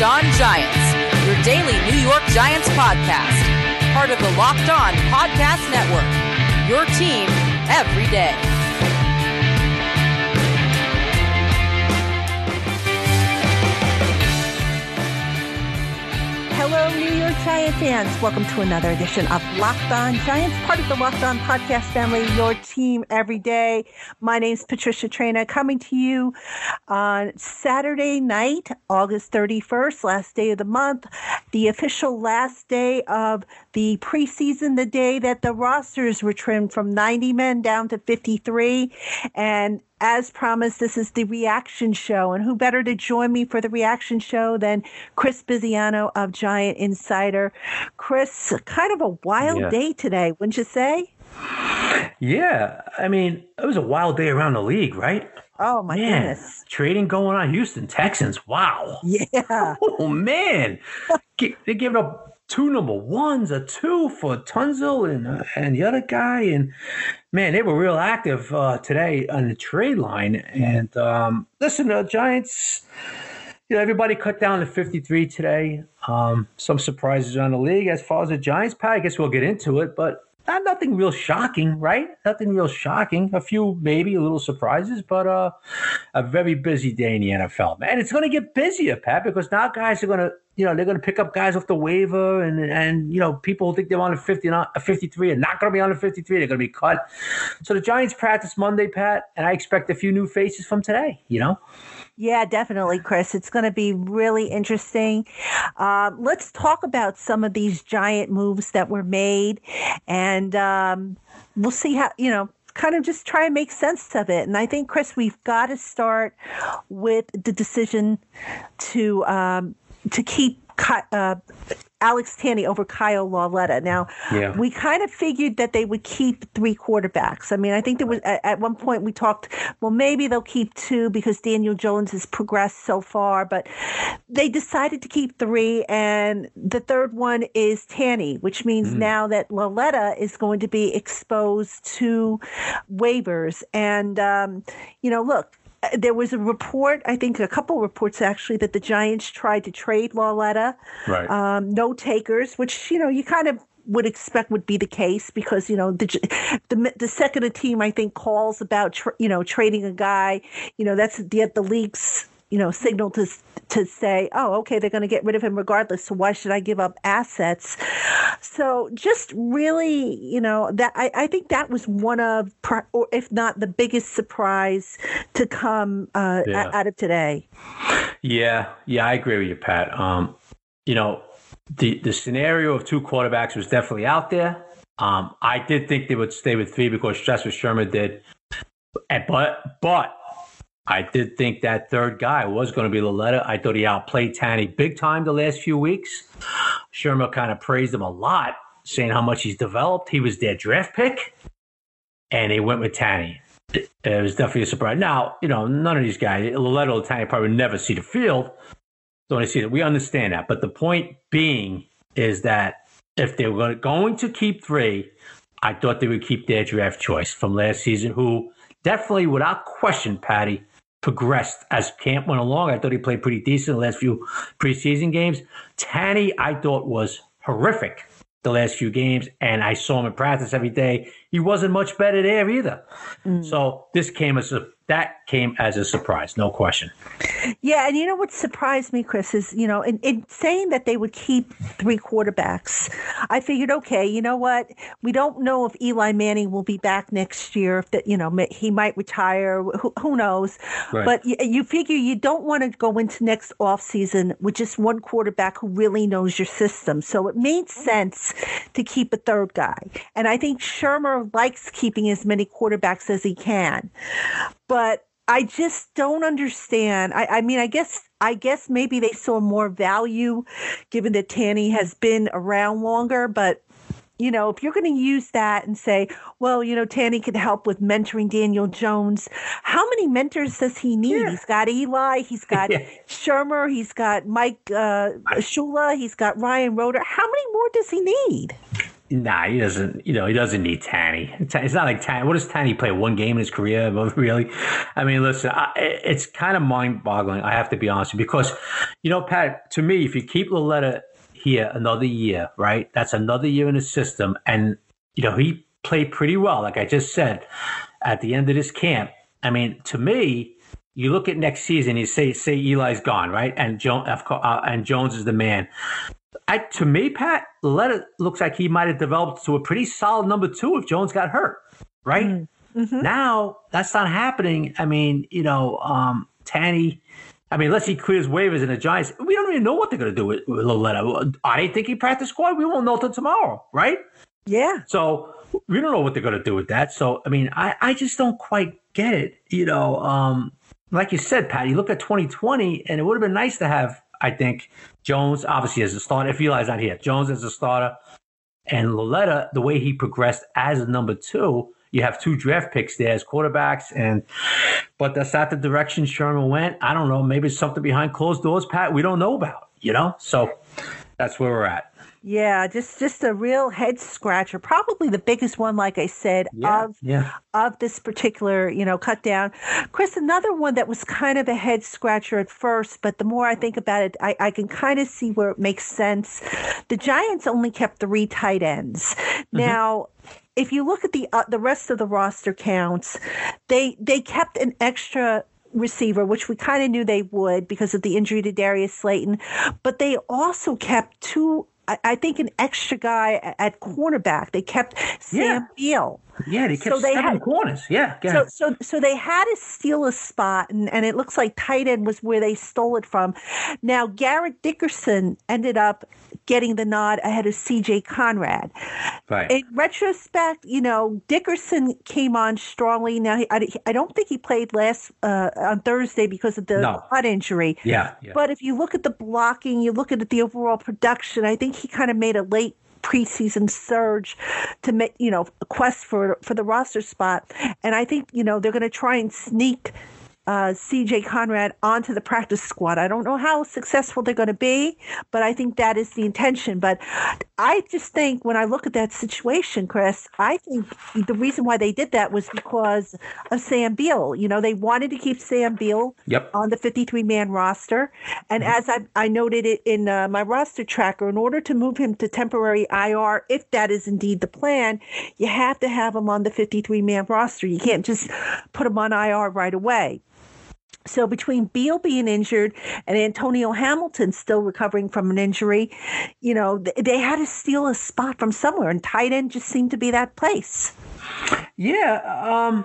Locked On Giants, your daily New York Giants podcast. Part of the Locked On Podcast Network. Your team every day. Hello, New York Giant fans. Welcome to another edition of Locked On Giants, part of the Locked On podcast family, your team every day. My name is Patricia Traina, coming to you on Saturday night, August 31st, last day of the month, the official last day of the preseason, the day that the rosters were trimmed from 90 men down to 53. And as promised, this is the reaction show. And who better to join me for the reaction show than Chris Bisignano of Giant Insider? Chris, kind of a wild yeah. day today, wouldn't you say? Yeah. I mean, it was a wild day around the league, right? Oh, my man, goodness. Trading going on. Houston Texans. Wow. Yeah. Oh, man. They're giving up two number ones, a two for Tunsil and uh, and the other guy, and man, they were real active uh, today on the trade line. And um, listen, the Giants, you know, everybody cut down to 53 today. Um, some surprises on the league as far as the Giants. Pat, I guess we'll get into it, but not nothing real shocking, right? Nothing real shocking. A few maybe a little surprises, but uh, a very busy day in the NFL, man. It's going to get busier, Pat, because now guys are going to you know, they're going to pick up guys off the waiver, and and you know, people think they're on a 50, a 53 are not going to be on a 53. They're going to be cut. So the Giants practice Monday, Pat, and I expect a few new faces from today. You know. Yeah, definitely, Chris. It's going to be really interesting. Uh, let's talk about some of these giant moves that were made, and um, we'll see how you know kind of just try and make sense of it. And I think, Chris, we've got to start with the decision to um, to keep uh, Alex Tanney over Kyle Lauletta. Now, yeah. we kind of figured that they would keep three quarterbacks. I mean, I think there was at, at one point we talked, well, maybe they'll keep two because Daniel Jones has progressed so far, but they decided to keep three, and the third one is Tanney, which means mm. now that Lauletta is going to be exposed to waivers. And um, you know, look, there was a report, I think a couple reports actually, that the Giants tried to trade Lauletta. Right. Um, no takers, which, you know, you kind of would expect would be the case because you know the the, the second a team I think calls about tra- you know trading a guy you know that's the the league's you know, signal to to say, oh, okay, they're going to get rid of him regardless. So why should I give up assets? So just really, you know, that I, I think that was one of, or if not the biggest surprise to come uh, yeah. out of today. Yeah, yeah, I agree with you, Pat. Um, you know, the the scenario of two quarterbacks was definitely out there. Um, I did think they would stay with three because that's what Shurmur did. But but I did think that third guy was going to be Lauletta. I thought he outplayed Tanney big time the last few weeks. Shurmur kind of praised him a lot, saying how much he's developed. He was their draft pick, and they went with Tanney. It, was definitely a surprise. Now, you know, none of these guys, Lauletta or Tanney, probably never see the field. Don't see that. We understand that. But the point being is that if they were going to keep three, I thought they would keep their draft choice from last season, who definitely, without question, Patty, progressed as camp went along. I thought he played pretty decent the last few preseason games. Tanney, I thought was horrific the last few games, and I saw him in practice every day. He wasn't much better there either. Mm. So this came as a that came as a surprise, no question. Yeah, and you know what surprised me, Chris, is you know, in, in saying that they would keep three quarterbacks, I figured, okay, you know what, we don't know if Eli Manning will be back next year. If that, you know, he might retire. Who, who knows? Right. But you, you figure you don't want to go into next off season with just one quarterback who really knows your system. So it made sense to keep a third guy, and I think Likes keeping as many quarterbacks as he can. But I just don't understand. I, I, mean, I guess I guess maybe they saw more value given that Tanney has been around longer, but you know, if you're going to use that and say, well, you know, Tanney could help with mentoring Daniel Jones, how many mentors does he need? Yeah. He's got Eli, he's got yeah. Shurmur, he's got Mike uh, Shula, he's got Ryan Roeder. How many more does he need? Nah, he doesn't. You know, he doesn't need Tanney. It's not like Tanney. What does Tanney play? One game in his career, really? I mean, listen, I, it's kind of mind-boggling. I have to be honest, because you know, Pat. To me, if you keep Lauletta here another year, right? That's another year in the system, and you know he played pretty well. Like I just said, at the end of this camp. I mean, to me, you look at next season. You say say Eli's gone, right? And Jones uh, and Jones is the man. I, to me, Pat, Lauletta looks like he might have developed to a pretty solid number two if Jones got hurt, right? Mm-hmm. mm-hmm. Now that's not happening. I mean, you know, um, Tanney. I mean, unless he clears waivers in the Giants, we don't even know what they're going to do with, with Lauletta. I think he practice squad. We won't know till tomorrow, right? Yeah. So we don't know what they're going to do with that. So I mean, I, I just don't quite get it. You know, um, like you said, Pat, you look at 2020, and it would have been nice to have I think Jones, obviously, as a starter, if you Eli's not here, Jones as a starter, and Lauletta, the way he progressed as a number two, you have two draft picks there as quarterbacks, and but that's not the direction Shurmur went. I don't know. Maybe it's something behind closed doors, Pat. We don't know about. You know, so that's where we're at. Yeah, just just a real head scratcher. Probably the biggest one, like I said, yeah, of yeah. of this particular, you know, cut down. Chris, another one that was kind of a head scratcher at first, but the more I think about it, I, I can kind of see where it makes sense. The Giants only kept three tight ends. Mm-hmm. Now, if you look at the uh, the rest of the roster counts, they they kept an extra receiver, which we kind of knew they would because of the injury to Darius Slayton, but they also kept two I, think an extra guy at cornerback. They kept Sam yeah. Beal. Yeah, they kept so they seven had, corners. Yeah. So, so, so they had to steal a spot, and, and it looks like tight end was where they stole it from. Now, Garrett Dickerson ended up getting the nod ahead of C.J. Conrad. Right. In retrospect, you know, Dickerson came on strongly. Now, I, I don't think he played last uh, on Thursday because of the no. butt injury. Yeah, yeah. But if you look at the blocking, you look at the overall production, I think he kind of made a late preseason surge to make you know a quest for for the roster spot. And i think you know they're going to try and sneak uh, CJ Conrad onto the practice squad. I don't know how successful they're going to be, but I think that is the intention. But I just think when I look at that situation, Chris, I think the reason why they did that was because of Sam Beal. You know, they wanted to keep Sam Beal yep. on the 53 man roster. And mm-hmm. as I, I noted it in uh, my roster tracker, in order to move him to temporary IR, if that is indeed the plan, you have to have him on the 53 man roster. You can't just put him on IR right away. So between Beal being injured and Antonio Hamilton still recovering from an injury, you know, they had to steal a spot from somewhere, and tight end just seemed to be that place. Yeah, um,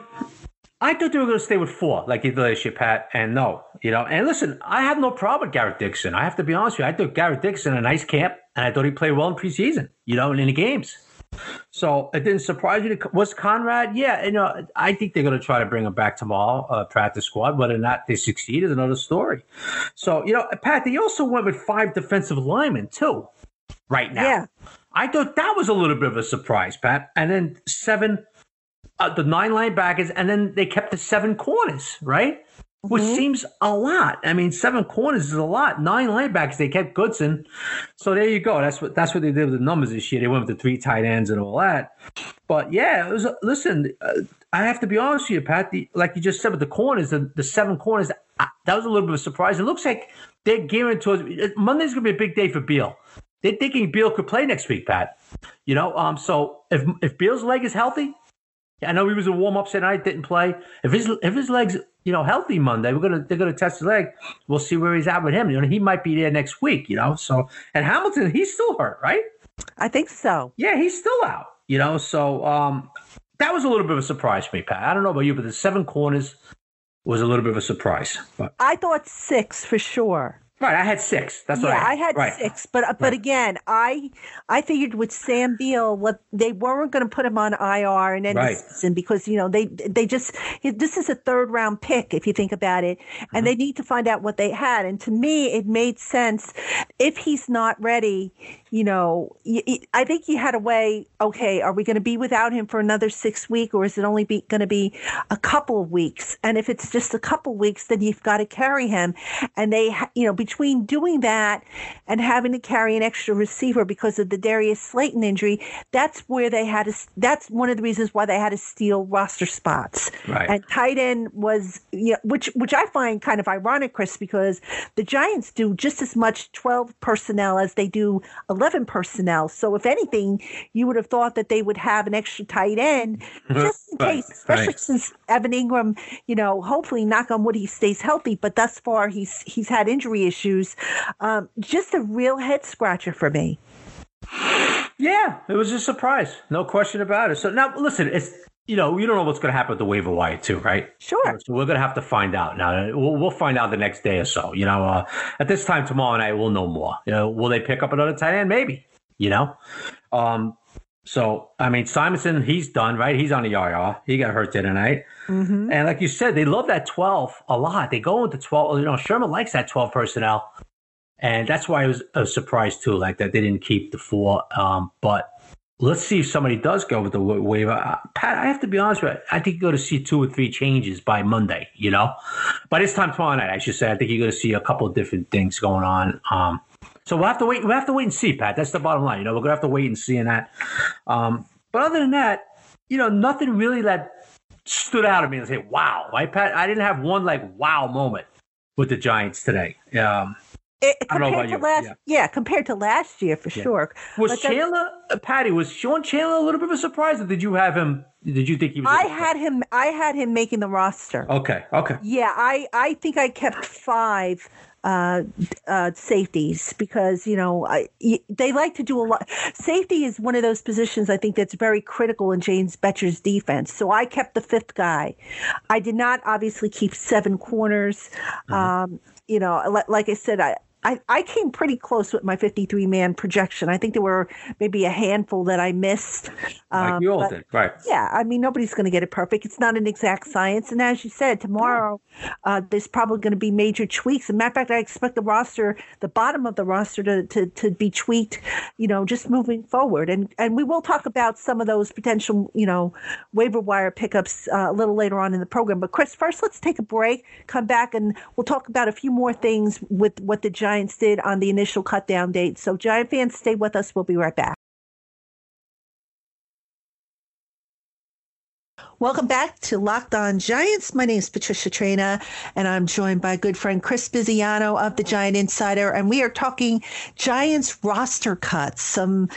I thought they were going to stay with four, like you did, Pat, and no, you know. And listen, I have no problem with Garrett Dixon. I have to be honest with you. I thought Garrett Dixon a nice camp, and I thought he played well in preseason, you know, and in the games. So it didn't surprise you. To, was Conrad? Yeah, you know, I think they're going to try to bring him back tomorrow, uh, practice squad. Whether or not they succeed is another story. So you know, Pat, they also went with five defensive linemen too. Right now, yeah, I thought that was a little bit of a surprise, Pat. And then seven, uh, the nine linebackers, and then they kept the seven corners, right? Which mm-hmm. seems a lot. I mean, seven corners is a lot. Nine linebackers. They kept Goodson, so there you go. That's what that's what they did with the numbers this year. They went with the three tight ends and all that. But yeah, it was. Listen, uh, I have to be honest with you, Pat. The, like you just said with the corners, the, the seven corners. Uh, that was a little bit of a surprise. It looks like they're gearing towards Monday's going to be a big day for Beal. They're thinking Beal could play next week, Pat. You know, um, so if if Beal's leg is healthy, I know he was a warm up tonight, didn't play. If his if his legs you know, healthy Monday. We're gonna they're gonna test his leg. We'll see where he's at with him. You know, he might be there next week. You know, so and Hamilton, he's still hurt, right? I think so. Yeah, he's still out. You know, so um, that was a little bit of a surprise for me, Pat. I don't know about you, but the seven corners was a little bit of a surprise. But I thought six for sure. Right, I had six. That's yeah, what I had. I had right. six, but but right. again, I I figured with Sam Beal, what they weren't going to put him on IR and end right. season because you know they they just this is a third round pick if you think about it, and mm-hmm. they need to find out what they had. And to me, it made sense if he's not ready, you know, I think he had a way. Okay, are we going to be without him for another six weeks, or is it only going to be a couple of weeks? And if it's just a couple weeks, then you've got to carry him. And they, you know, between doing that and having to carry an extra receiver because of the Darius Slayton injury, that's where they had to. That's one of the reasons why they had to steal roster spots. Right. And tight end was, you know, which which I find kind of ironic, Chris, because the Giants do just as much twelve personnel as they do eleven personnel. So if anything, you would have thought that they would have an extra tight end just in Right, case, especially right. since Evan Engram, you know, hopefully knock on wood he stays healthy, but thus far he's he's had injury issues. Um, just a real head scratcher for me. Yeah, it was a surprise, no question about it. So now, listen, it's you know you don't know what's going to happen with the waiver wire too, right? Sure. So we're going to have to find out now. We'll, we'll find out the next day or so. You know, uh, at this time tomorrow night, we'll know more. You know, will they pick up another tight end? Maybe. You know, um, so I mean, Simonson, he's done, right? He's on the IR. He got hurt the other night. Mm-hmm. And like you said, they love that 12 a lot. They go into 12. You know, Shurmur likes that 12 personnel. And that's why it was a surprise, too, like that they didn't keep the four. Um, but let's see if somebody does go with the wa- waiver. Uh, Pat, I have to be honest with you. I think you're going to see two or three changes by Monday, you know? By this time tomorrow night, I should say, I think you're going to see a couple of different things going on. Um, so we'll have to wait. We'll have to wait and see, Pat. That's the bottom line. You know, we're going to have to wait and see in that. Um, but other than that, you know, nothing really that stood out at me and say, wow, right, Pat? I didn't have one like wow moment with the Giants today. Um, It, I don't know compared to you. last, Yeah. yeah. compared to last year for Yeah. sure. was But Chandler, uh, Patty, was Sean Chandler a little bit of a surprise, or did you have him? Did you think he was? I had him. I had him making the roster. Okay, okay. Yeah, I, I think I kept five uh, uh, safeties because you know I, y- they like to do a lot. Safety is one of those positions I think that's very critical in James Bettcher's defense. So I kept the fifth guy. I did not obviously keep seven corners. Um, you know, like I said, I. I, I came pretty close with my 53 man projection. I think there were maybe a handful that I missed. Like Um, you all did, right? yeah, I mean, nobody's going to get it perfect. It's not an exact science. And as you said, tomorrow uh, there's probably going to be major tweaks. As a matter of fact, I expect the roster, the bottom of the roster, to, to, to be tweaked, you know, just moving forward. And and we will talk about some of those potential, you know, waiver wire pickups uh, a little later on in the program. But Chris, first let's take a break, come back, and we'll talk about a few more things with what the Giants did on the initial cut down date. So, Giant fans, stay with us. We'll be right back. Welcome back to Locked On Giants. My name is Patricia Traina, and I'm joined by good friend Chris Bisignano of the Giant Insider, and we are talking Giants roster cuts. Some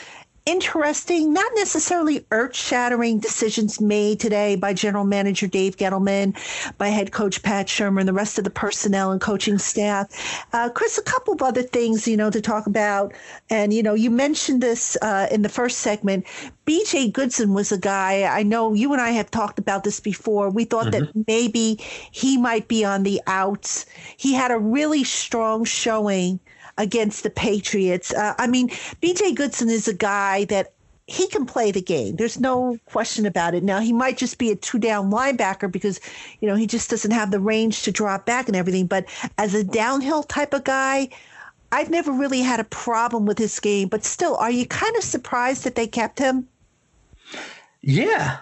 interesting, not necessarily earth shattering decisions made today by General Manager Dave Gettleman, by head coach Pat Shurmur, and the rest of the personnel and coaching staff. Uh, Chris, a couple of other things, you know, to talk about. And, you know, you mentioned this uh, in the first segment. BJ Goodson was a guy, I know you and I have talked about this before. We thought that maybe he might be on the outs. He had a really strong showing against the Patriots. Uh, I mean, BJ Goodson is a guy that he can play the game. There's no question about it. Now, he might just be a two down linebacker because, you know, he just doesn't have the range to drop back and everything. But as a downhill type of guy, I've never really had a problem with his game. But still, are you kind of surprised that they kept him? Yeah,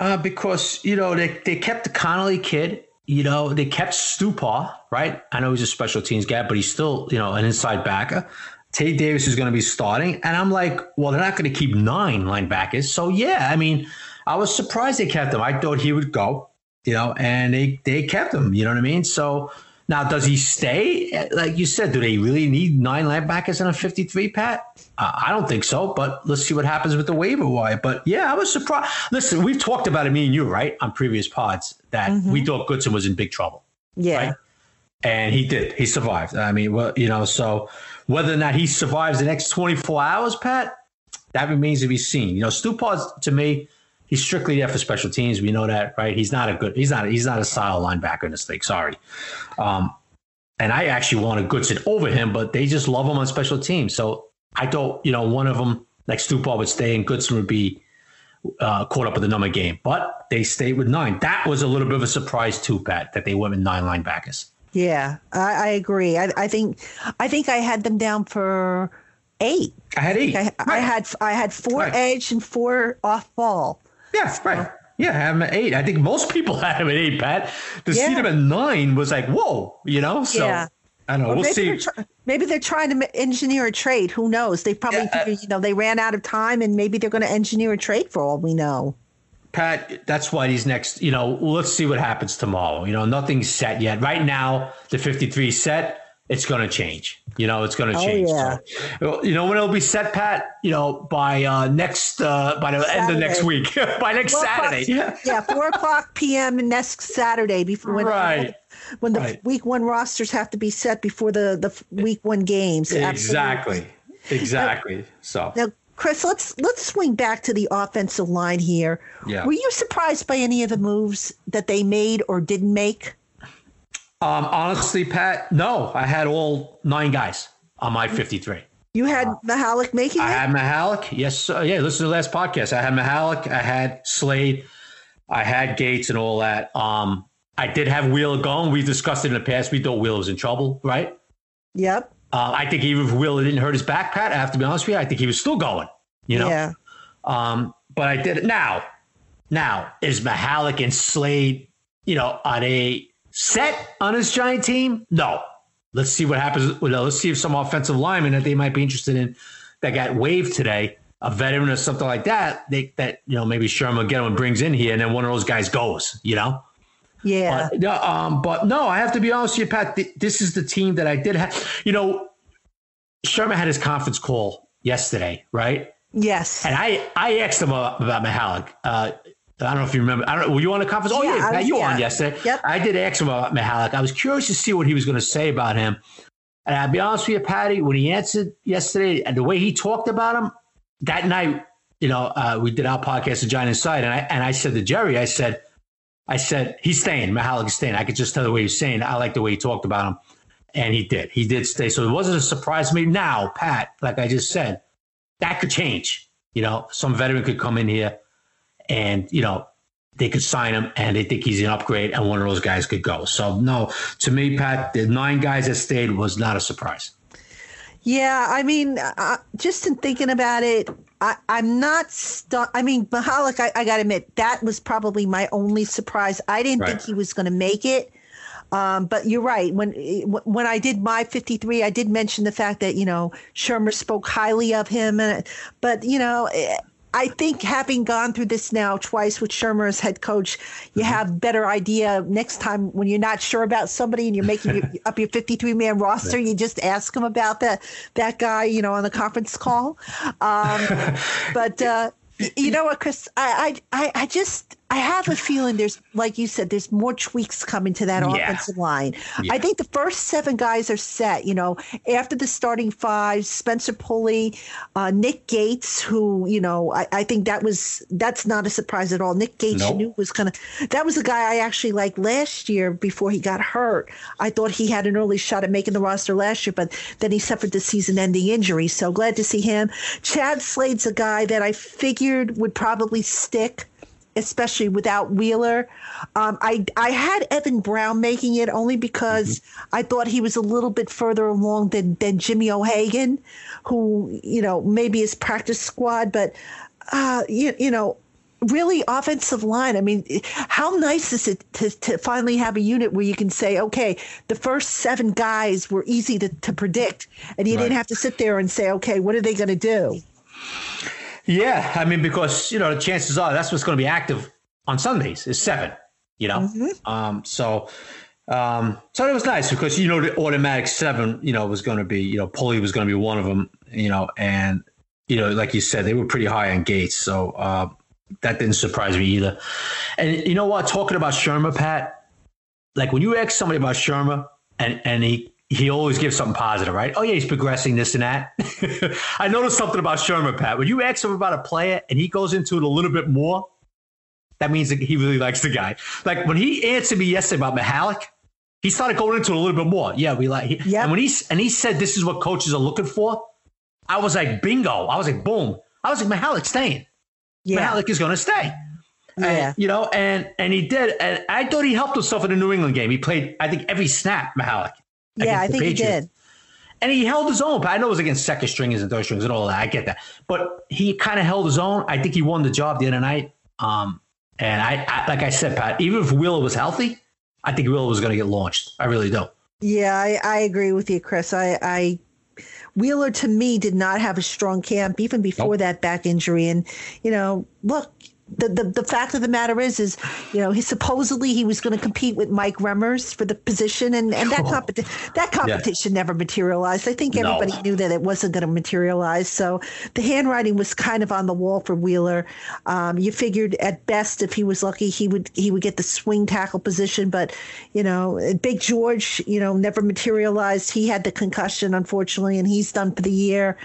uh, because you know they they kept the Connelly kid. You know they kept Stupar, right? I know he's a special teams guy, but he's still you know an inside backer. Tae Davis is going to be starting, and I'm like, well, they're not going to keep nine linebackers. So yeah, I mean, I was surprised they kept him. I thought he would go, you know, and they they kept him. You know what I mean? So now, does he stay? Like you said, do they really need nine linebackers in a 53, Pat? Uh, I don't think so, but let's see what happens with the waiver wire. But yeah, I was surprised. Listen, we've talked about it, me and you, right, on previous pods, that we thought Goodson was in big trouble. Yeah. Right. And he did. He survived. I mean, well, you know, so whether or not he survives the next 24 hours, Pat, that remains to be seen. You know, Stu Stupar's to me, he's strictly there for special teams. We know that, right? He's not a good, he's not, he's not a solid linebacker in this league. Sorry. Um, and I actually wanted Goodson over him, but they just love him on special teams. So I thought, you know, one of them, like Stupar, would stay and Goodson would be uh, caught up with the number game. But they stayed with nine. That was a little bit of a surprise too, Pat, that they went with nine linebackers. Yeah, I, I agree. I, I think I think I had them down for eight. I had eight. I, I had I had four Right. edge and four off ball. Yeah, right. Yeah, have him at eight. I think most people had him at eight, Pat. To see Yeah. him at nine was like, whoa, you know? So Yeah. I don't know. Or we'll maybe see. They're try- maybe they're trying to engineer a trade. Who knows? They probably, Yeah, uh, you know, they ran out of time, and maybe they're going to engineer a trade for all we know. Pat, that's why these next, you know, let's see what happens tomorrow. You know, nothing's set yet. Right now, the 53 set, it's going to change. You know, it's going to change. Oh, change. yeah. So, you know, when it'll be set, Pat, you know, by uh, next, uh, by the end of next week, by next Four o'clock- Saturday. yeah, four o'clock p.m. next Saturday before when, Right. when the Right. week one rosters have to be set before the the week one games. Absolutely. Exactly. Exactly. So, Now, Chris, let's let's swing back to the offensive line here. Yeah. Were you surprised by any of the moves that they made or didn't make? Um, honestly, Pat, no, I had all nine guys on my 53. You had Mihalik making I it. had Mihalik. Yes. Uh, yeah. Listen to the last podcast. I had Mihalik. I had Slade. I had Gates and all that. Um, I did have Wheeler going. We discussed it in the past. We thought Wheeler was in trouble, right? Yep. Uh, I think even if Wheeler didn't hurt his back, Pat, I have to be honest with you, I think he was still going, you know? Yeah. Um, but I did it. Now, now, is Mihalik and Slade, you know, are they set on his giant team? No. Let's see what happens. Well, let's see if some offensive lineman that they might be interested in that got waived today, a veteran or something like that, they that you know maybe Shurmur get him brings in here, and then one of those guys goes, you know. Yeah. But, no, um, but no, I have to be honest with you, Pat. th- This is the team that I did have. You know, Shurmur had his conference call yesterday, right? yes. And I, I asked him about, about Mihalik. Uh, I don't know if you remember. I don't. Were you on the conference? Oh Yeah, yeah, was- you were yeah. on yesterday. Yep. I did ask him about Mihalik. I was curious to see what he was going to say about him. And I'll be honest with you, Patty, when he answered yesterday and the way he talked about him that night, you know, uh, we did our podcast, The Giant Inside, and I and I said to Jerry, I said, I said he's staying. Mihalik is staying. I could just tell the way he's saying. I like the way he talked about him, and he did. He did stay. So it wasn't a surprise to me. Now, Pat, like I just said, that could change. You know, some veteran could come in here, and you know they could sign him, and they think he's an upgrade, and one of those guys could go. So no, to me, Pat, the nine guys that stayed was not a surprise. Yeah, I mean, uh, just in thinking about it, I, I'm not stuck. I mean, Mihalik, I, I got to admit, that was probably my only surprise. I didn't think he was going to make it. Um, but you're right. When when I did my 53, I did mention the fact that you know Shurmur spoke highly of him, and but you know. I think having gone through this now twice with Shurmur as head coach, you have better idea next time when you're not sure about somebody and you're making your, up your 53 man roster. You just ask them about that that guy, you know, on the conference call. Um, but uh, you know what, Chris? I I I just I have a feeling there's like you said, there's more tweaks coming to that Yeah. offensive line. Yeah. I think the first seven guys are set. You know, after the starting five, Spencer Pulley, uh, Nick Gates, who you know, I, I think that was that's not a surprise at all. Nick Gates, Nope. you knew was kind of that was a guy I actually liked last year before he got hurt. I thought he had an early shot at making the roster last year, but then he suffered the season-ending injury. So glad to see him. Chad Slade's a guy that I figured would probably stick especially without Wheeler. Um, I I had Evan Brown making it only because I thought he was a little bit further along than than Jimmy O'Hagan, who you know maybe is practice squad, but uh, you, you know. Really, offensive line. I mean, how nice is it to, to finally have a unit where you can say, okay, the first seven guys were easy to, to predict, and you Right. didn't have to sit there and say, okay, what are they going to do? Yeah, I mean, because you know the chances are that's what's going to be active on Sundays is seven. You know, um, so um, so it was nice because you know the automatic seven, you know, was going to be you know Pulley was going to be one of them. You know, and you know, like you said, they were pretty high on Gates, so uh, that didn't surprise me either. And you know what? Talking about Shurmur, Pat, like when you ask somebody about Shurmur, and and he he always gives something positive, right? Oh yeah, he's progressing, this and that. I noticed something about Shurmur, Pat. When you ask him about a player and he goes into it a little bit more, that means that he really likes the guy. Like when he answered me yesterday about Mihalik, he started going into it a little bit more. Yeah, we like. Yep. And when he and he said this is what coaches are looking for, I was like bingo. I was like boom. I was like Mihalik's staying. Yeah. Mihalik is going to stay. yeah. And, you know, and and he did. And I thought he helped himself in the New England game. He played, I think, every snap, Mahalik. Yeah, I think he did. and he held his own. I know it was against second stringers and third stringers and all that. I get that, but he kind of held his own. I think he won the job the other night. Um, and I, I, like I said, Pat, even if Wheeler was healthy, I think Wheeler was going to get launched. I really do. Yeah, I, I agree with you, Chris. I, I Wheeler to me did not have a strong camp even before nope. that back injury. And, you know, look, the, the, the fact of the matter is, is you know, he supposedly he was going to compete with Mike Remmers for the position, and, and that oh. competi- that competition yeah. never materialized. I think everybody no. knew that it wasn't going to materialize. So the handwriting was kind of on the wall for Wheeler. Um, you figured at best, if he was lucky, he would he would get the swing tackle position, but you know, Big George, you know, never materialized. He had the concussion, unfortunately, and he's done for the year.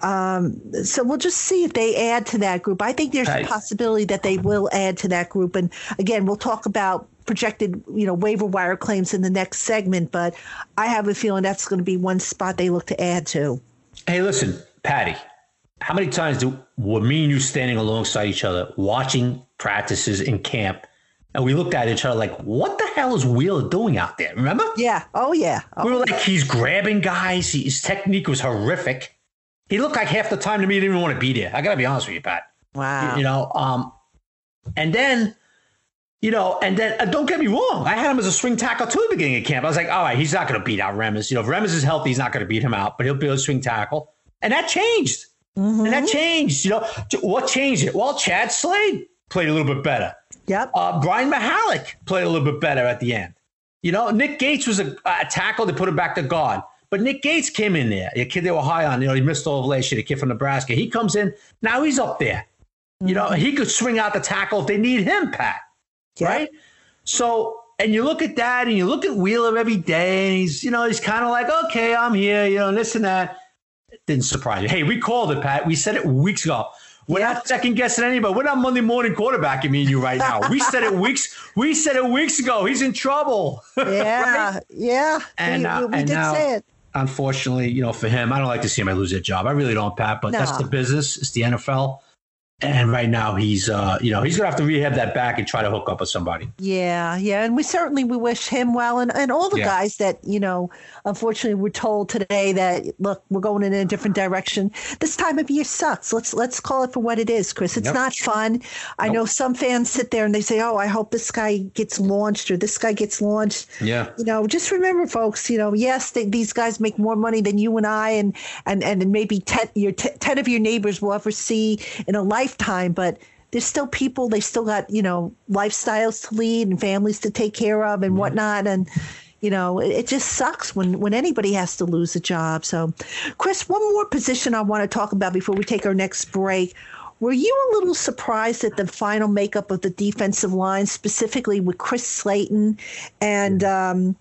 Um, so we'll just see if they add to that group. I think there's a possibility that they will add to that group. And again, we'll talk about projected, you know, waiver wire claims in the next segment, but I have a feeling that's going to be one spot they look to add to. Hey, listen, Patty, how many times do were me and you standing alongside each other watching practices in camp? And we looked at each other like, what the hell is Wheeler doing out there? Remember? Yeah. Oh, yeah. Oh, we were like, he's grabbing guys. His technique was horrific. He looked like half the time to me he didn't even want to be there. I got to be honest with you, Pat. Wow. You, you know, um, and then, you know, and then uh, don't get me wrong, I had him as a swing tackle too at the beginning of camp. I was like, all right, he's not going to beat out Remmers. You know, if Remmers is healthy, he's not going to beat him out, but he'll be a swing tackle. And that changed. Mm-hmm. And that changed. You know, what changed it? Well, Chad Slade played a little bit better. Yep. Uh, Brian Mihalik played a little bit better at the end. You know, Nick Gates was a, a tackle. They put him back to guard. But Nick Gates came in there, a kid they were high on. You know, he missed all of last year, the kid from Nebraska. He comes in. Now he's up there. You know, he could swing out the tackle if they need him, Pat. Yeah. Right? So, and you look at that and you look at Wheeler every day, and he's, you know, he's kind of like, okay, I'm here, you know, this and that. It didn't surprise you. Hey, we called it, Pat. We said it weeks ago. We're yeah. not second guessing anybody. We're not Monday morning quarterbacking me and you right now. We said it weeks. We said it weeks ago. He's in trouble. Yeah, right? yeah. And, we, uh, we and did now, say it. Unfortunately, you know, for him, I don't like to see him lose a job. I really don't, Pat. But no. that's the business. It's the NFL. And right now he's, uh, you know, he's gonna have to rehab that back and try to hook up with somebody. Yeah, yeah, and we certainly we wish him well, and, and all the yeah. guys that you know, unfortunately, we're told today that look, we're going in a different direction. This time of year sucks. Let's let's call it for what it is, Chris. It's yep. not fun. I know some fans sit there and they say, "Oh, I hope this guy gets launched or this guy gets launched." Yeah, you know, just remember, folks. You know, yes, they, these guys make more money than you and I, and and and maybe ten your t- ten of your neighbors will ever see in a life lifetime, but there's still people, they still got, you know, lifestyles to lead and families to take care of and whatnot. And, you know, it, it just sucks when, when anybody has to lose a job. So, Chris, one more position I want to talk about before we take our next break. Were you a little surprised at the final makeup of the defensive line, specifically with Chris Slayton and um,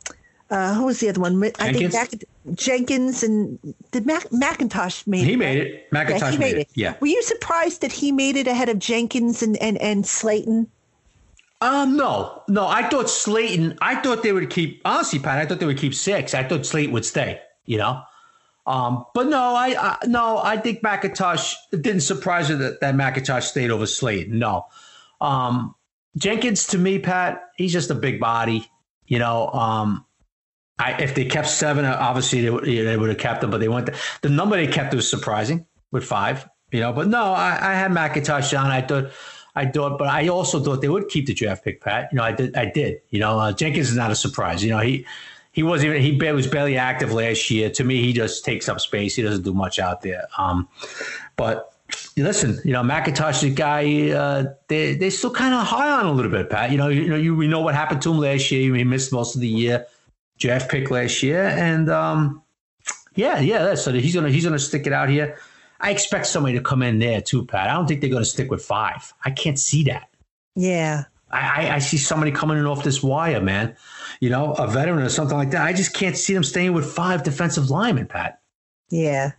uh, who was the other one? I think Mac- Jenkins and did Mac- McIntosh made he it, made it. McIntosh yeah, he made, made it. it. Yeah. Were you surprised that he made it ahead of Jenkins and and and Slayton? Um, no, no. I thought Slayton. I thought they would keep. Honestly, Pat, I thought they would keep six. I thought Slayton would stay. You know. Um, but no, I, I no, I think McIntosh. it didn't surprise me that, that McIntosh stayed over Slayton. No. Um, Jenkins to me, Pat, he's just a big body. You know, um, I, if they kept seven, uh, obviously they would, they would have kept them, but they went. The, the number they kept was surprising with five, you know. But no, I, I had McIntosh on. I thought, I thought, but I also thought they would keep the draft pick, Pat. You know, I did, I did. You know, uh, Jenkins is not a surprise. You know, he he wasn't even he was barely active last year. To me, he just takes up space. He doesn't do much out there. Um, but listen, you know, McIntosh, the guy, uh, they they still kind of high on a little bit, Pat. You know, you know, you we know what happened to him last year. He missed most of the year draft pick last year, and um, yeah, yeah. So he's gonna he's gonna stick it out here. I expect somebody to come in there too, Pat. I don't think they're gonna stick with five. I can't see that. Yeah. I, I, see somebody coming in off this wire, man. You know, a veteran or something like that. I just can't see them staying with five defensive linemen, Pat. Yeah.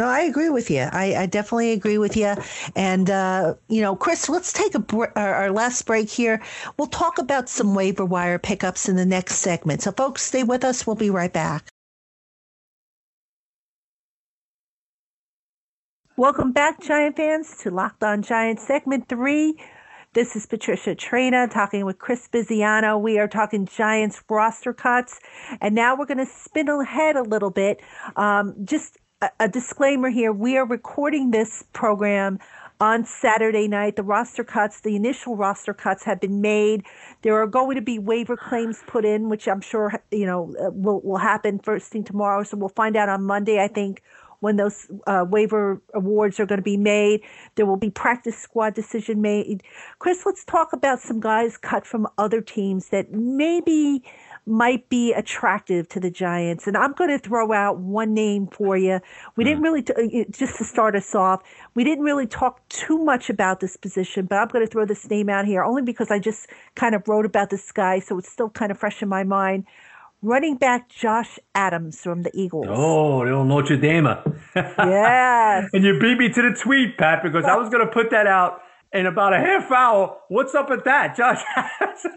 No, I agree with you. I, I definitely agree with you. And, uh, you know, Chris, let's take a br- our, our last break here. We'll talk about some waiver wire pickups in the next segment. So, folks, stay with us. We'll be right back. Welcome back, Giant fans, to Locked On Giants segment three. This is Patricia Traina talking with Chris Bisignano. We are talking Giants roster cuts. And now we're going to spin ahead a little bit. Um, just a, disclaimer here we are recording this program on Saturday night. The roster cuts, the initial roster cuts have been made. There are going to be waiver claims put in, which I'm sure, you know, uh, will, will happen first thing tomorrow. So we'll find out on Monday, I think, when those uh, waiver awards are going to be made. There will be practice squad decision made. Chris, let's talk about some guys cut from other teams that maybe might be attractive to the Giants. And I'm going to throw out one name for you. We didn't hmm. really, t- uh, just to start us off, we didn't really talk too much about this position, but I'm going to throw this name out here only because I just kind of wrote about this guy, so it's still kind of fresh in my mind. Running back Josh Adams from the Eagles. Oh, little Notre Dame. yes. and you beat me to the tweet, Pat, because I was going to put that out in about a half hour. What's up with that, Josh?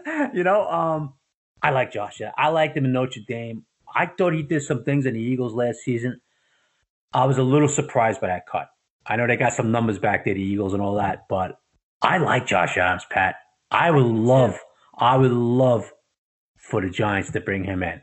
you know, um, I like Josh. I liked him in Notre Dame. I thought he did some things in the Eagles last season. I was a little surprised by that cut. I know they got some numbers back there, the Eagles and all that, but I like Josh Adams, Pat. I would love, I would love for the Giants to bring him in.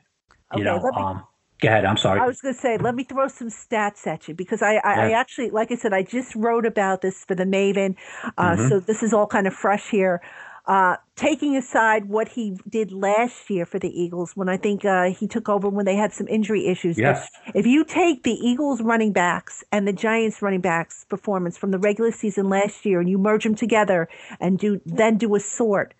You okay, know, me, um, go ahead. I'm sorry. I was going to say, let me throw some stats at you because I, I, yeah. I, actually, like I said, I just wrote about this for the Maven, uh, mm-hmm. so this is all kind of fresh here. Uh, taking aside what he did last year for the Eagles, when I think uh, he took over when they had some injury issues. Yes. If you take the Eagles running backs and the Giants running backs performance from the regular season last year and you merge them together and do then do a sort,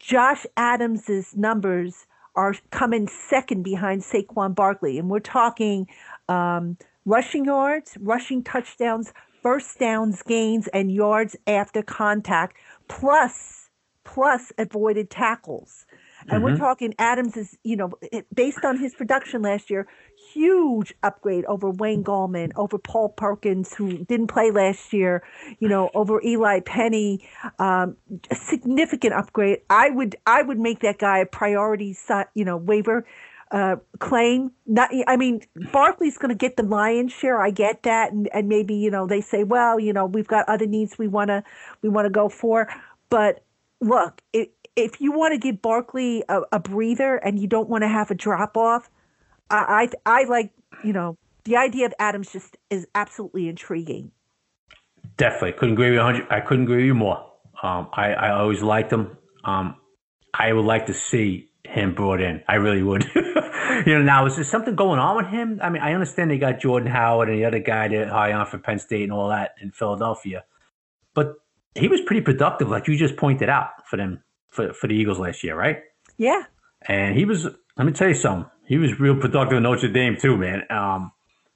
Josh Adams's numbers are coming second behind Saquon Barkley, and we're talking um, rushing yards, rushing touchdowns, first downs, gains, and yards after contact, plus plus avoided tackles. And mm-hmm. we're talking Adams is, you know, based on his production last year, huge upgrade over Wayne Gallman, over Paul Perkins, who didn't play last year, you know, over Eli Penny, um, a significant upgrade. I would, I would make that guy a priority, you know, waiver uh, claim. Not, I mean, Barkley's going to get the lion's share. I get that, and, and maybe you know they say, well, you know, we've got other needs we want to we want to go for, but look, if, if you want to give Barkley a, a, breather and you don't want to have a drop off, I, I, I like you know the idea of Adams just is absolutely intriguing. Definitely couldn't agree with you. 100. I couldn't agree with you more. Um, I, I always liked him. Um, I would like to see him brought in. I really would. you know, now is there something going on with him? I mean, I understand they got Jordan Howard and the other guy that high on for Penn State and all that in Philadelphia, but he was pretty productive, like you just pointed out for them for for the Eagles last year, right? Yeah. And he was. Let me tell you something. He was real productive in Notre Dame too, man. Um,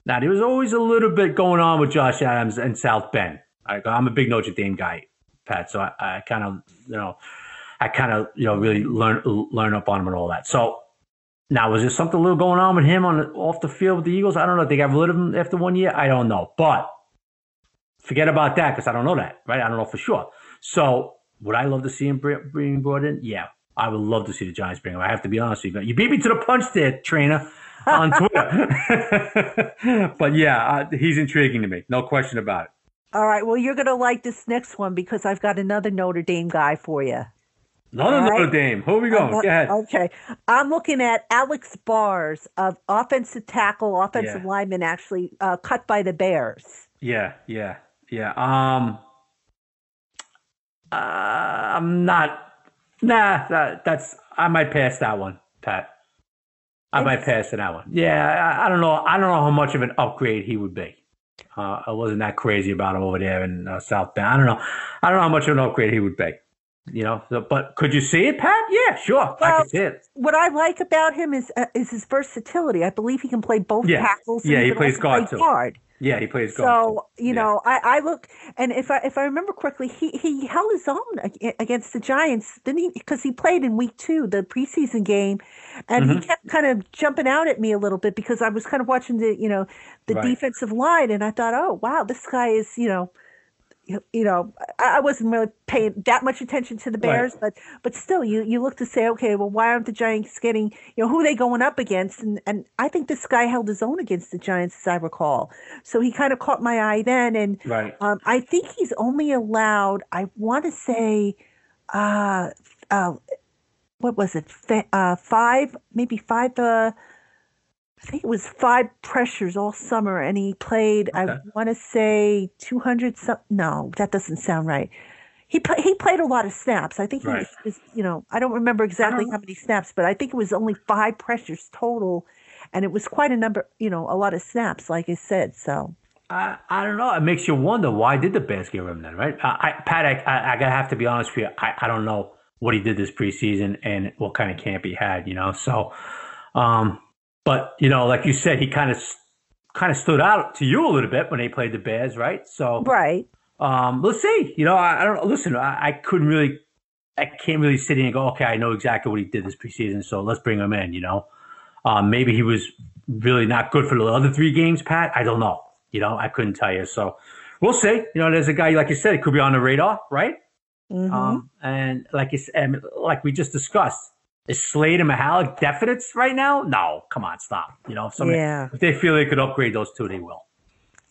now there was always a little bit going on with Josh Adams and South Bend. I, am a big Notre Dame guy, Pat. So I, I kind of, you know, I kind of, you know, really learn learn up on him and all that. So now was there something a little going on with him on off the field with the Eagles? I don't know. They got rid of him after one year. I don't know, but forget about that because I don't know that, right? I don't know for sure. So would I love to see him being brought in? Yeah, I would love to see the Giants bring him. I have to be honest with you. You beat me to the punch there, Traina, on Twitter. but yeah, he's intriguing to me. No question about it. All right. Well, you're going to like this next one because I've got another Notre Dame guy for you. Another right? Notre Dame. Who are we going? Uh, Go ahead. Okay. I'm looking at Alex Bars of offensive tackle, offensive yeah. lineman, actually uh, cut by the Bears. Yeah, yeah. Yeah. Um. Uh, I'm not. Nah. That, that's. I might pass that one, Pat. I might pass that one. Yeah. I, I, don't know. I don't know how much of an upgrade he would be. Uh, I wasn't that crazy about him over there in uh, South Bend. I don't know. I don't know how much of an upgrade he would be. You know, so, but could you see it, Pat? Yeah, sure. Well, I can see it. What I like about him is uh, is his versatility. I believe he can play both yeah. tackles. Yeah, he plays guard too. Guard. Yeah, he plays golf. So you yeah. know, I, I look, and if I if I remember correctly, he he held his own against the Giants, didn't he? Because he played in Week Two, the preseason game, and mm-hmm. he kept kind of jumping out at me a little bit because I was kind of watching the you know the right. defensive line, and I thought, oh wow, this guy is you know you know, I wasn't really paying that much attention to the Bears, right. but but still, you you look to say, okay, well, why aren't the Giants getting, you know, who are they going up against? And and I think this guy held his own against the Giants, as I recall. So he kind of caught my eye then, and right. um, I think he's only allowed, I want to say, uh, uh, what was it? Uh, five, maybe five. Uh, I think it was five pressures all summer, and he played. Okay. I want to say two hundred. Some no, that doesn't sound right. He play, he played a lot of snaps. I think he right. was, you know, I don't remember exactly don't, how many snaps, but I think it was only five pressures total, and it was quite a number. You know, a lot of snaps, like I said. So I, I don't know. It makes you wonder why did the Bears give him then, right? I, I Pat, I, I, I, gotta have to be honest with you. I, I don't know what he did this preseason and what kind of camp he had, you know. So, um, but you know, like you said, he kind of kind of stood out to you a little bit when they played the Bears, right? So, right. Um, let's see. You know, I, I don't. Listen, I, I couldn't really, I can't really sit here and go, okay, I know exactly what he did this preseason, so let's bring him in. You know, um, maybe he was really not good for the other three games, Pat. I don't know. You know, I couldn't tell you. So we'll see. You know, there's a guy like you said, it could be on the radar, right? Mm-hmm. Um, and like you said, like we just discussed, is Slade and Mihalik definites right now? No, come on, stop. You know, if, somebody, yeah. if they feel they could upgrade those two, they will.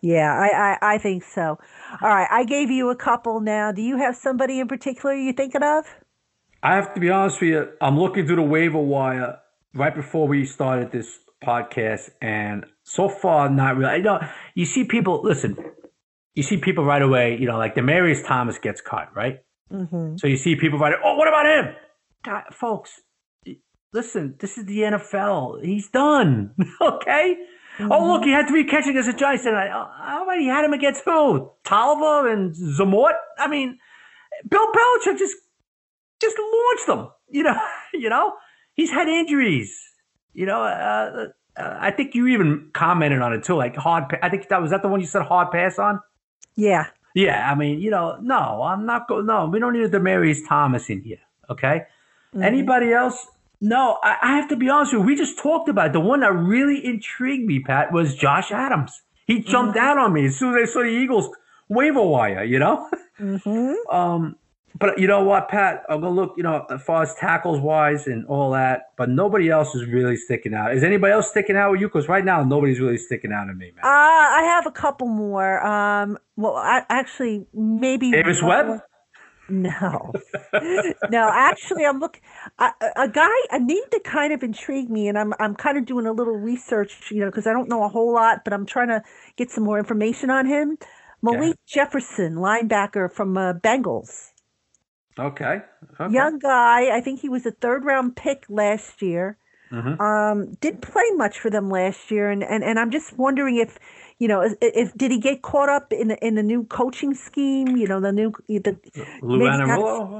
Yeah, I, I, I think so. All right, I gave you a couple now. Do you have somebody in particular you're thinking of? I have to be honest with you. I'm looking through the waiver wire right before we started this podcast, and so far, not really. I know you see people. Listen, you see people right away. You know, like Demaryius Thomas gets cut, right? Mm-hmm. So you see people right. Oh, what about him, God, folks? Listen, this is the NFL. He's done. okay. Mm-hmm. Oh, look, he had three catches against the Giants, and I, oh, he had him against who? Toliver and Zamort. I mean, Bill Belichick just just launched them. You know, you know, he's had injuries. You know, uh, uh, I think you even commented on it too, like hard. Pa- I think that was that the one you said hard pass on. Yeah. Yeah. I mean, you know, no, I'm not going. No, we don't need a Demaryius Thomas in here. Okay. Mm-hmm. Anybody else? No, I, I, have to be honest with you. We just talked about it. the one that really intrigued me, Pat, was Josh Adams. He jumped mm-hmm. out on me as soon as I saw the Eagles waiver wire. You know. Mm-hmm. um, but you know what, Pat? I'm gonna look, you know, as far as tackles wise and all that, but nobody else is really sticking out. Is anybody else sticking out with you? Because right now, nobody's really sticking out to me, man. Uh, I have a couple more. Um, well, I actually maybe Davis Webb. No, no. Actually, I'm looking a, a guy, a name that kind of intrigued me, and I'm I'm kind of doing a little research, you know, because I don't know a whole lot, but I'm trying to get some more information on him. Malik yeah. Jefferson, linebacker from uh, Bengals. Okay. okay. Young guy. I think he was a third round pick last year. Mm-hmm. Um, didn't play much for them last year, and, and, and I'm just wondering if, you know, if, if did he get caught up in the, in the new coaching scheme? You know, the new the Lou?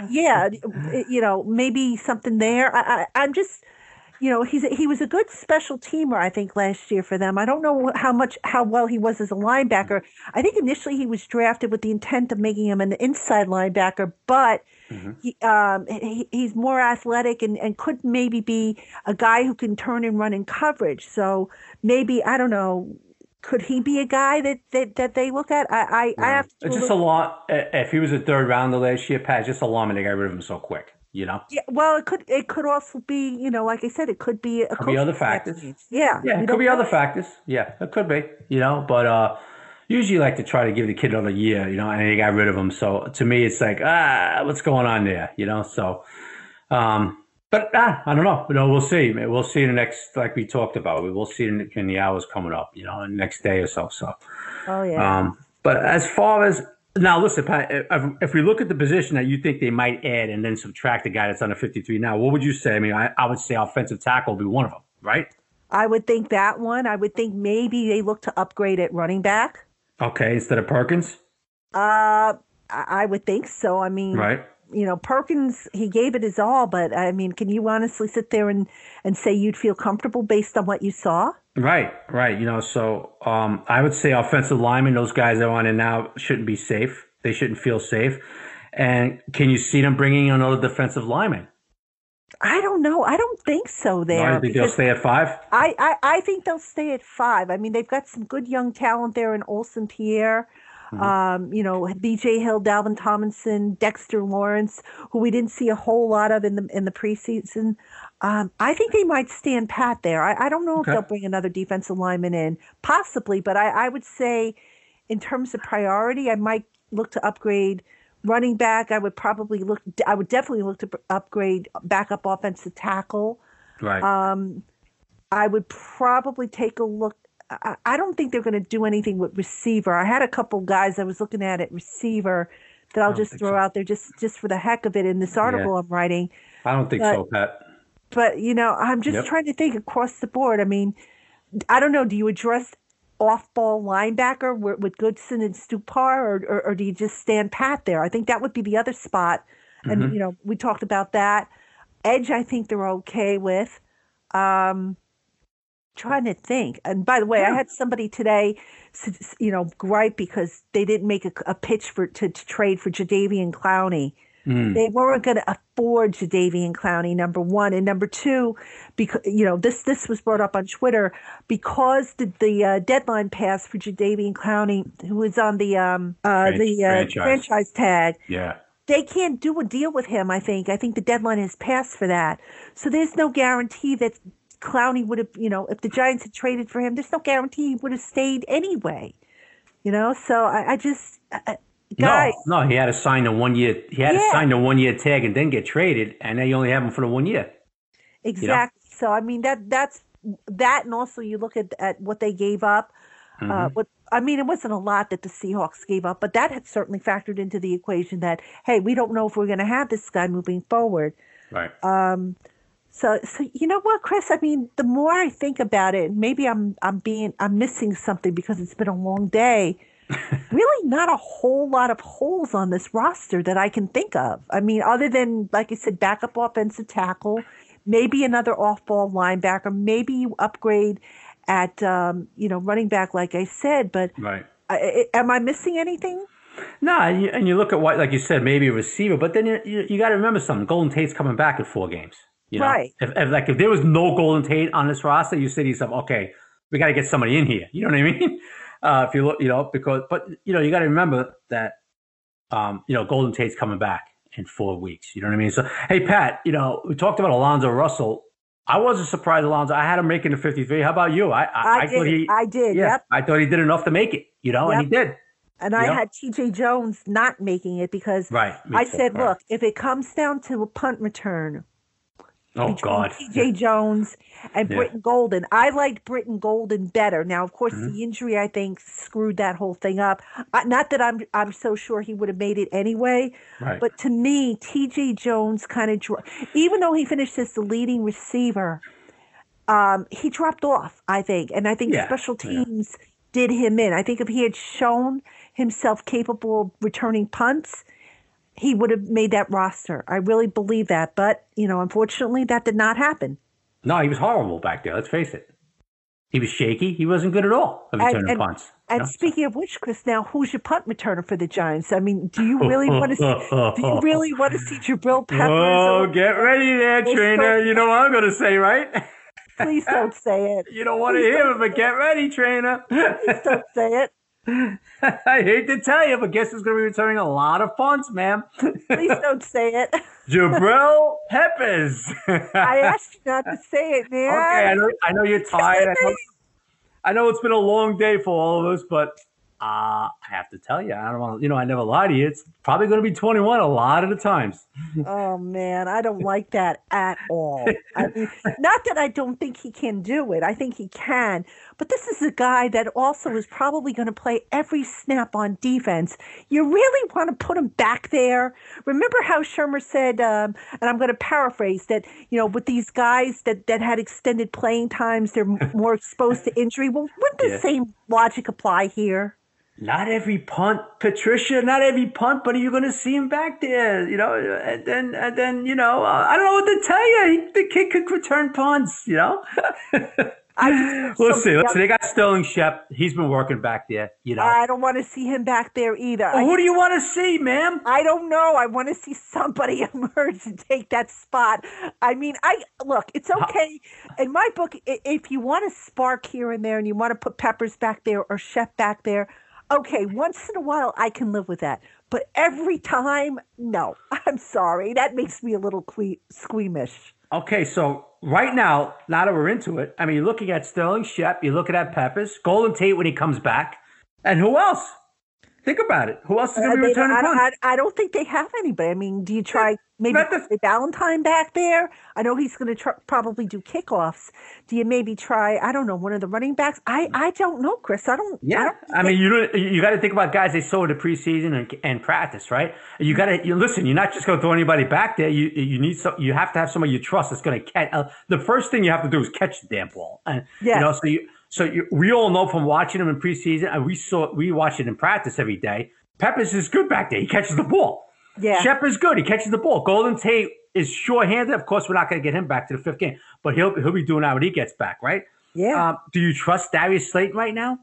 Yeah, you know, maybe something there. I, I I'm just you know, he's he was a good special teamer, I think, last year for them. I don't know how much how well he was as a linebacker. I think initially he was drafted with the intent of making him an inside linebacker, but mm-hmm. he, um, he, he's more athletic and, and could maybe be a guy who can turn and run in coverage. So maybe I don't know. Could he be a guy that, that, that they look at? I I, yeah. I have to. It's just a lot. If he was a third round rounder last year, Pat, just a lot, and they got rid of him so quick you know. Yeah, well, it could it could also be you know like I said, it could be a could be other factors. Yeah, yeah, it could be know. other factors. Yeah, it could be you know, but uh, usually like to try to give the kid another year, you know, and they got rid of him. So to me, it's like ah, what's going on there, you know? So, um, but ah, I don't know. You know, we'll see. We'll see in the next, like we talked about. We will see in, in the hours coming up, you know, the next day or so. So, oh yeah. Um, but as far as now, listen, Pat, if we look at the position that you think they might add and then subtract the guy that's under 53 now, what would you say? I mean, I, I would say offensive tackle would be one of them, right? I would think that one. I would think maybe they look to upgrade at running back. Okay, instead of Perkins? Uh, I would think so. I mean, right. You know, Perkins, he gave it his all, but I mean, can you honestly sit there and, and say you'd feel comfortable based on what you saw? Right, right. You know, so um, I would say offensive linemen, those guys that are on it now shouldn't be safe. They shouldn't feel safe. And can you see them bringing in another defensive lineman? I don't know. I don't think so. There, no, think they'll stay at five. I, I, I think they'll stay at five. I mean, they've got some good young talent there in Olsen Pierre. Mm-hmm. Um, you know, B.J. Hill, Dalvin Tomlinson, Dexter Lawrence, who we didn't see a whole lot of in the in the preseason. Um, I think they might stand pat there. I, I don't know okay. if they'll bring another defensive lineman in, possibly, but I, I would say, in terms of priority, I might look to upgrade running back, I would probably look. I would definitely look to upgrade backup offensive tackle. Right. Um, I would probably take a look. I, I don't think they're going to do anything with receiver. I had a couple guys I was looking at at receiver that I'll just throw so. out there just just for the heck of it in this article I'm writing. I don't think but- so, Pat. But you know, I'm just Yep. trying to think across the board. I mean, I don't know. Do you address off-ball linebacker with, with Goodson and Stupar, or, or or do you just stand pat there? I think that would be the other spot. And Mm-hmm. you know, we talked about that. Edge, I think they're okay with. Um, trying to think. And by the way, I had somebody today, you know, gripe because they didn't make a, a pitch for to, to trade for Jadeveon Clowney. Mm. They weren't going to afford Jadeveon Clowney, number one, and number two, because you know this this was brought up on Twitter because the the uh, deadline passed for Jadeveon Clowney, who was on the um uh, Fran- the uh, franchise. franchise tag Yeah. they can't do a deal with him. I think. I think the deadline has passed for that. So there's no guarantee that Clowney would have, you know, if the Giants had traded for him, there's no guarantee he would have stayed anyway. You know, so I, I just, uh, guys, No, no, he had to sign the one year. He had to sign the one year tag and then get traded, and they only have him for the one year. exactly. So I mean that that's that, and also you look at at what they gave up. Mm-hmm. Uh, what I mean, it wasn't a lot that the Seahawks gave up, but that had certainly factored into the equation. That hey, we don't know if we're going to have this guy moving forward. Right. Um, so, so you know what, Chris? I mean, the more I think about it, maybe I'm I'm being I'm missing something because it's been a long day. really, not a whole lot of holes on this roster that I can think of. I mean, other than like I said, backup offensive tackle, maybe another off-ball linebacker, maybe you upgrade at um, you know running back, like I said. But Right. I, I, am I missing anything? No, and you, and you look at what, like you said, maybe a receiver, but then you, you, you got to remember something. Golden Tate's coming back in four games. You know? Right. If, if like if there was no Golden Tate on this roster, you say to yourself, okay, we got to get somebody in here. You know what I mean? Uh, if you look, you know, because but you know you got to remember that um, you know Golden Tate's coming back in four weeks. You know what I mean? So hey, Pat, you know we talked about Alonzo Russell. I wasn't surprised, Alonzo. I had him making the 53. How about you? I I, I, I thought did. he I did. yeah, Yep. I thought he did enough to make it. You know, and he did. And I Yep. had T.J. Jones not making it because Right. I too. said, Right. look, if it comes down to a punt return oh God, T.J. Jones and Yeah. Brittan Golden, I liked Brittan Golden better. Now, of course, Mm-hmm. the injury I think screwed that whole thing up. Uh, not that I'm I'm so sure he would have made it anyway, Right. but to me, T.J. Jones kind of, dro- even though he finished as the leading receiver, um, he dropped off. I think, and I think Yeah, special yeah. teams did him in. I think if he had shown himself capable of returning punts, he would have made that roster. I really believe that. But, you know, unfortunately, that did not happen. No, he was horrible back there. Let's face it. He was shaky. He wasn't good at all at And- returning and- punts. And speaking of which, Chris, now who's your punt returner for the Giants? I mean, do you really want to see? Do you really want to see Jabril Peppers? Oh, get ready there, Traina. You know what I'm going to say, right? Please don't say it. You don't want to hear it, but get ready, Traina. Please don't say it. I hate to tell you, but guess who's going to be returning a lot of punts, ma'am? Please don't say it. Jabril Peppers. I asked you not to say it, man. Okay, I know, I know you're tired. I know, I know it's been a long day for all of us, but uh, I have to tell you, I don't want to, you know, I never lie to you. It's probably going to be 21 a lot of the times. Oh man, I don't like that at all. I mean, not that I don't think he can do it. I think he can, but this is a guy that also is probably going to play every snap on defense. You really want to put him back there? Remember how Shurmur said, um, and I'm going to paraphrase that. You know, with these guys that that had extended playing times, they're more exposed to injury. Well, wouldn't the Yeah. same logic apply here? Not every punt, Patricia. Not every punt, but are you're going to see him back there. You know, and then and then you know, uh, I don't know what to tell you. He, the kid could return punts. You know. I Let's see. Let's see. They got Sterling Shep. He's been working back there. You know. I don't want to see him back there either. Well, I who do you want to see, ma'am? I don't know. I want to see somebody emerge and take that spot. I mean, I look. It's okay in my book. If you want to spark here and there, and you want to put Peppers back there or Shep back there, okay. Once in a while, I can live with that. But every time, no. I'm sorry. That makes me a little que- squeamish. Okay, so right now, now that we're into it, I mean, you're looking at Sterling Shep, you're looking at Peppers, Golden Tate when he comes back, and who else? Think about it. Who else is going Uh, to be returning I, punts? I, I don't think they have anybody. I mean, do you try maybe the- Ballentine back there? I know he's going to tr- probably do kickoffs. Do you maybe try? I don't know one of the running backs. I I don't know, Chris. I don't. I, Yeah, don't I mean, you don't, you got to think about guys they saw in the preseason and, and practice, right? You got to you listen. You're not just going to throw anybody back there. You you need some. You have to have somebody you trust that's going to catch. Uh, the first thing you have to do is catch the damn ball, and Yes. you know. So you so you, we all know from watching him in preseason, and we saw we watch it in practice every day. Peppers is good back there. He catches the ball. Yeah. Shep is good. He catches the ball. Golden Tate is sure-handed. Of course, we're not going to get him back to the fifth game, but he'll he'll be doing that when he gets back, right? yeah. Um, do you trust Darius Slayton right now?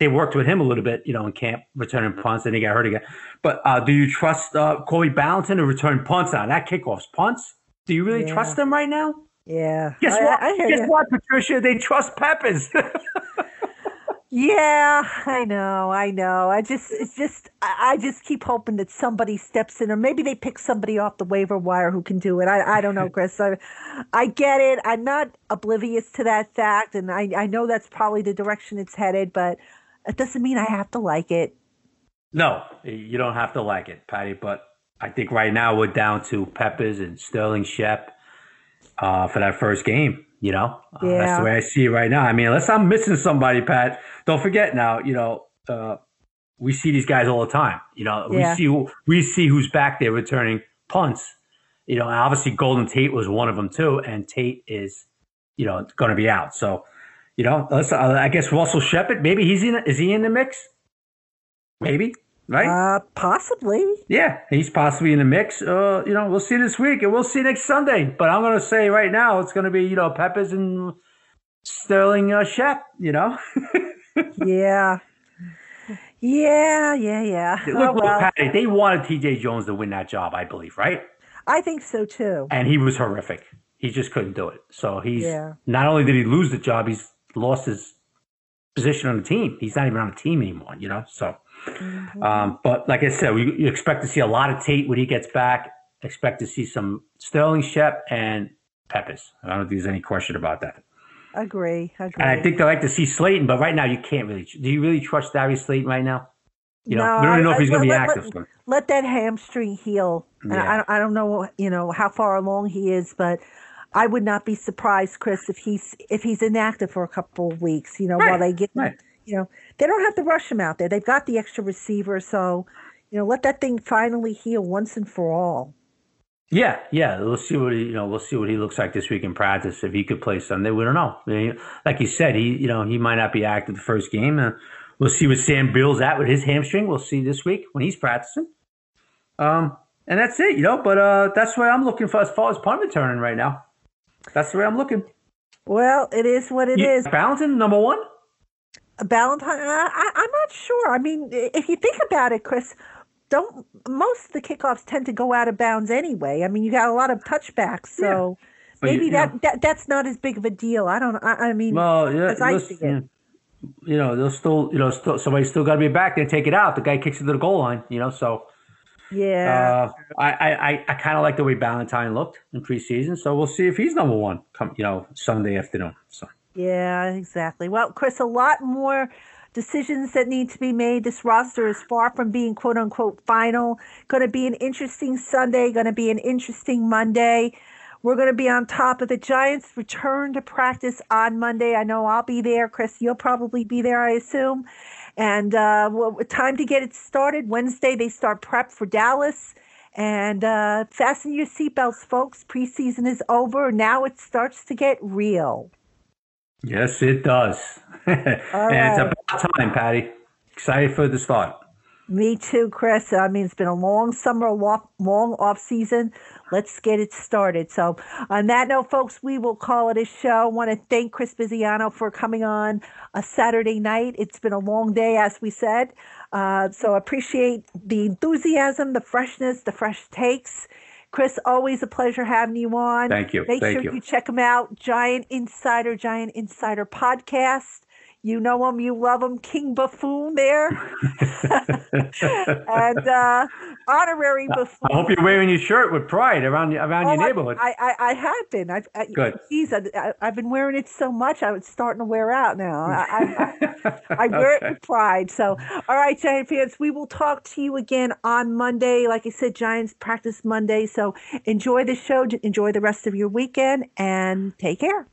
They worked with him a little bit, you know, in camp, returning punts, and he got hurt again. But uh, do you trust uh, Corey Ballentine to return punts on that kickoffs punts? Do you really Yeah. trust them right now? Yeah. Guess I, what? I Guess you. what, Patricia? They trust Peppers. Yeah, I know, I know. I just, it's just, I I just keep hoping that somebody steps in, or maybe they pick somebody off the waiver wire who can do it. I, I don't know, Chris. I, I get it. I'm not oblivious to that fact, and I, I know that's probably the direction it's headed, but it doesn't mean I have to like it. no, you don't have to like it, Patty. But I think right now we're down to Peppers and Sterling Shep uh, for that first game. You know, uh, that's the way I see it right now. I mean, unless I'm missing somebody, Pat. Don't forget now. You know, uh, we see these guys all the time. You know, Yeah. we see who, we see who's back there returning punts. You know, obviously Golden Tate was one of them too, and Tate is, you know, going to be out. So, you know, let's, uh, I guess Russell Shepard. Maybe he's in. Is he in the mix? Maybe, right? Uh, possibly. Yeah, he's possibly in the mix. Uh, you know, we'll see this week and we'll see next Sunday. But I'm going to say right now, it's going to be you know Peppers and Sterling uh, Shep. You know, Yeah. Yeah, yeah, yeah. look, Oh, well, Patty, they wanted T.J. Jones to win that job, I believe, right? I think so too. And he was horrific. He just couldn't do it. So he's Yeah. not only did he lose the job, he's lost his position on the team. He's not even on the team anymore. You know, so. Mm-hmm. Um, but like I said, we you expect to see a lot of Tate when he gets back. Expect to see some Sterling Shep and Peppers. I don't think there's any question about that. Agree, agree. And I think they like to see Slayton, but right now you can't really. Do you really trust Darius Slayton right now? You know, No, we don't even know if he's going to be let- let- active. so- let that hamstring heal. And Yeah. I, don't- I don't know, you know, how far along he is, but I would not be surprised, Chris, if he's if he's inactive for a couple of weeks. You know, while they get, right. you know, they don't have to rush him out there. They've got the extra receiver, so you know, let that thing finally heal once and for all. Yeah, yeah. We'll see what he, you know. We'll see what he looks like this week in practice. If he could play Sunday, we don't know. Like you said, he, you know, he might not be active the first game. Uh, we'll see what Sam Bill's at with his hamstring. We'll see this week when he's practicing. Um, and that's it, you know. But uh, that's what I'm looking for as far as punt returning right now. That's the way I'm looking. Well, it is what it You- is. Ballentine, number one. Ballentine, I, I'm not sure. I mean, if you think about it, Chris, don't most of the kickoffs tend to go out of bounds anyway. I mean, you got a lot of touchbacks, so you- maybe you that, know- that that's not as big of a deal. I don't. I, I mean, Well, yeah, as I see it. you know, they'll still, you know, still, somebody's still got to be back there and take it out. The guy kicks it to the goal line, you know. So yeah. uh, I, I, I, I kind of like the way Ballentine looked in preseason. So we'll see if he's number one come, you know, Sunday afternoon. So Yeah, exactly. Well, Chris, a lot more decisions that need to be made. This roster is far from being quote unquote final. Going to be an interesting Sunday, going to be an interesting Monday. We're going to be on top of the Giants return to practice on Monday. I know I'll be there. Chris, you'll probably be there, I assume. And uh, well, time to get it started. Wednesday, they start prep for Dallas. And uh, fasten your seatbelts, folks. Preseason is over. Now it starts to get real. Yes, it does, and it's about time, Patty. Excited for the start. Me too, Chris. I mean, it's been a long summer, long off season. Let's get it started. So, on that note, folks, we will call it a show. I want to thank Chris Bisignano for coming on a Saturday night. It's been a long day, as we said. Uh, so, appreciate the enthusiasm, the freshness, the fresh takes. Chris, always a pleasure having you on. Thank you. Make Thank sure you. check him out. Giant Insider, Giant Insider podcast. You know him, you love him, King Buffoon there. and uh, honorary before. I hope you're wearing your shirt with pride around around Oh, your neighborhood. I, I, I have been. I've, I, Good. Geez, I, I've been wearing it so much, I'm starting to wear out now. I, I, I wear it with pride. So, all right, Giant fans, we will talk to you again on Monday. Like I said, Giants practice Monday. So enjoy the show, enjoy the rest of your weekend, and take care.